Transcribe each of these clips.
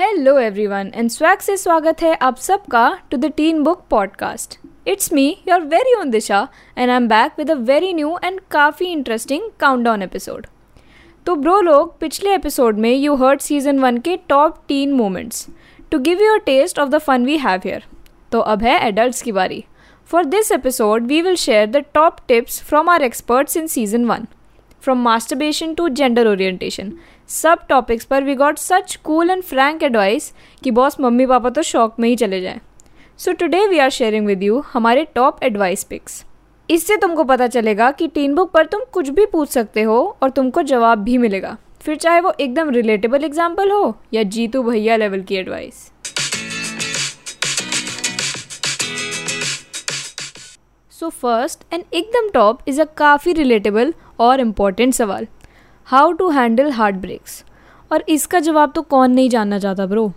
Hello everyone and swag से स्वागत है आप सबका to the teen book podcast it's me your very own Disha and I am back with a very new and काफ़ी interesting countdown episode तो bro लोग, पिछले episode में यू हर्ड सीज़न वन के top teen moments to give you a taste of the fun we have here तो अब है adult की बारी. For this episode we will share the top tips from our experts in season one from masturbation to gender orientation सब topics पर we got such cool and frank advice कि boss मम्मी पापा तो शौक में ही चले जाएँ। So today we are sharing with you हमारे टॉप एडवाइस पिक्स इससे तुमको पता चलेगा कि टीन बुक पर तुम कुछ भी पूछ सकते हो और तुमको जवाब भी मिलेगा। फिर चाहे वो एकदम रिलेटेबल एग्ज़ाम्पल हो या जीतू भैया लेवल की एडवाइस सो फ़र्स्ट एंड एकदम टॉप इज़ अ काफ़ी रिलेटेबल और इंपॉर्टेंट सवाल। How to handle heart breaks और इसका जवाब तो कौन नहीं जानना चाहता bro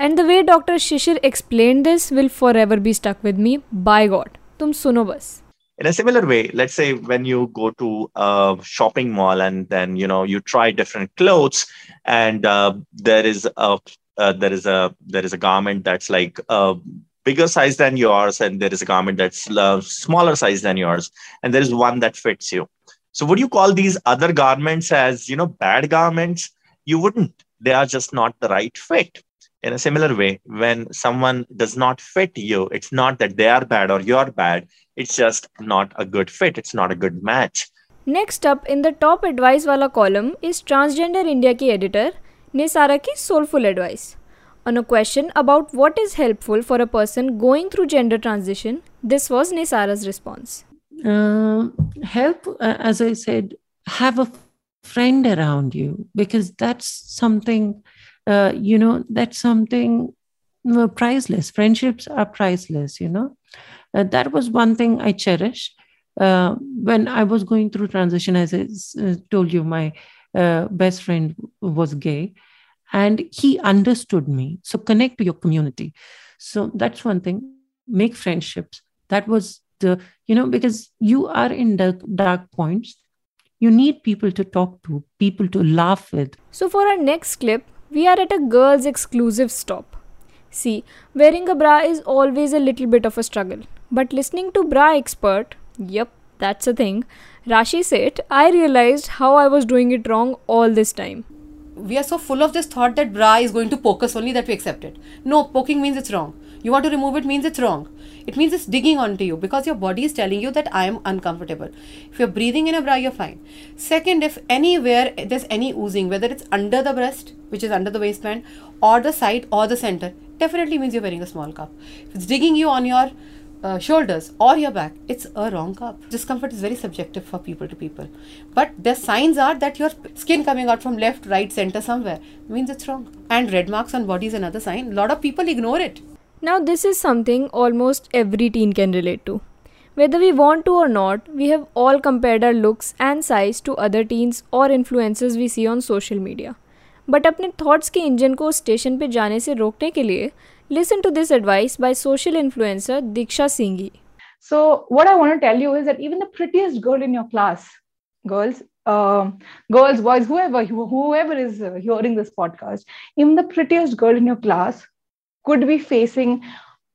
and the way doctor Shishir explain this will forever be stuck with me by God तुम सुनो बस in a similar way let's say when you go to a shopping mall and then you know you try different clothes and uh, there is a uh, there is a there is a garment that's like a bigger size than yours and there is a garment that's a smaller size than yours and there is one that fits you so would you call these other garments as, you know, bad garments? You wouldn't. They are just not the right fit. In a similar way, when someone does not fit you, it's not that they are bad or you're bad. It's just not a good fit. It's not a good match. Next up in the top advice wala column is Transgender India ki editor Nisara ki soulful advice. On a question about what is helpful for a person going through gender transition, this was Nisara's response. Uh, help, uh, as I said, have a friend around you because that's something, uh, you know, that's something uh, priceless. Friendships are priceless, you know. Uh, that was one thing I cherish. Uh, when I was going through transition, as I told you, my best friend was gay and he understood me. So connect to your community. So that's one thing. Make friendships. That was you know because you are in dark, dark points you need people to talk to people to laugh with. So for our next clip we are at a girls exclusive stop. See wearing a bra is always a little bit of a struggle. But listening to bra expert yep that's a thing rashi said i realized how i was doing it wrong all this time we are so full of this thought that bra is going to poke us only that we accept it. No poking means it's wrong. You want to remove it means it's wrong. It means it's digging onto you because your body is telling you that i am uncomfortable. If you're breathing in a bra you're fine. Second if anywhere there's any oozing whether it's under the breast which is under the waistband or the side or the center definitely means you're wearing a small cup. If it's digging you on your uh, shoulders or your back, it's a wrong cup. Discomfort is very subjective for people to people. But the signs are that your skin coming out from left, right, center, somewhere means it's wrong. And red marks on body is another sign. A lot of people ignore it. Now, this is something almost every teen can relate to. Whether we want to or not, we have all compared our looks and size to other teens or influencers we see on social media. But अपने thoughts के engine को station पे जाने से रोकने के लिए Listen to this advice by social influencer Diksha Singhi. So, what I want to tell you is that even the prettiest girl in your class, girls, uh, girls, boys, whoever, whoever is uh, hearing this podcast, even the prettiest girl in your class could be facing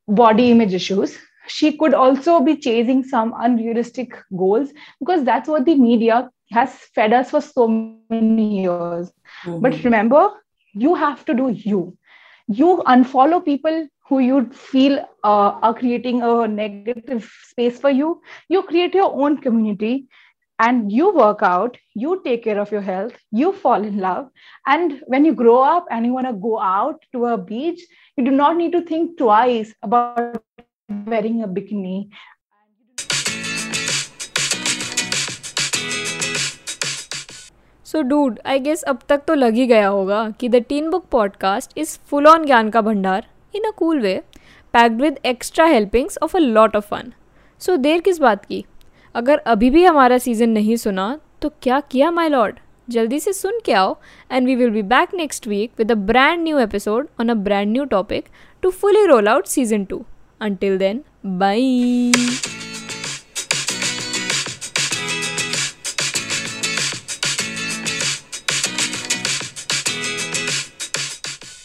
body image issues. She could also be chasing some unrealistic goals because that's what the media has fed us for so many years. Mm-hmm. But remember, you have to do you you unfollow people who you feel uh, are creating a negative space for you you create your own community and you work out, you take care of your health, you fall in love. And when you grow up and you want to go out to a beach, you do not need to think twice about wearing a bikini. So dude I guess अब तक तो लग ही गया होगा कि the teen book podcast is full on ज्ञान का भंडार in a cool way packed with extra helpings of a lot of fun so there किस बात की? अगर अभी भी हमारा सीज़न नहीं सुना तो क्या किया माई लॉर्ड जल्दी से सुन के आओ and we will be back next week with a brand new episode on a brand new topic to fully roll out season two until then bye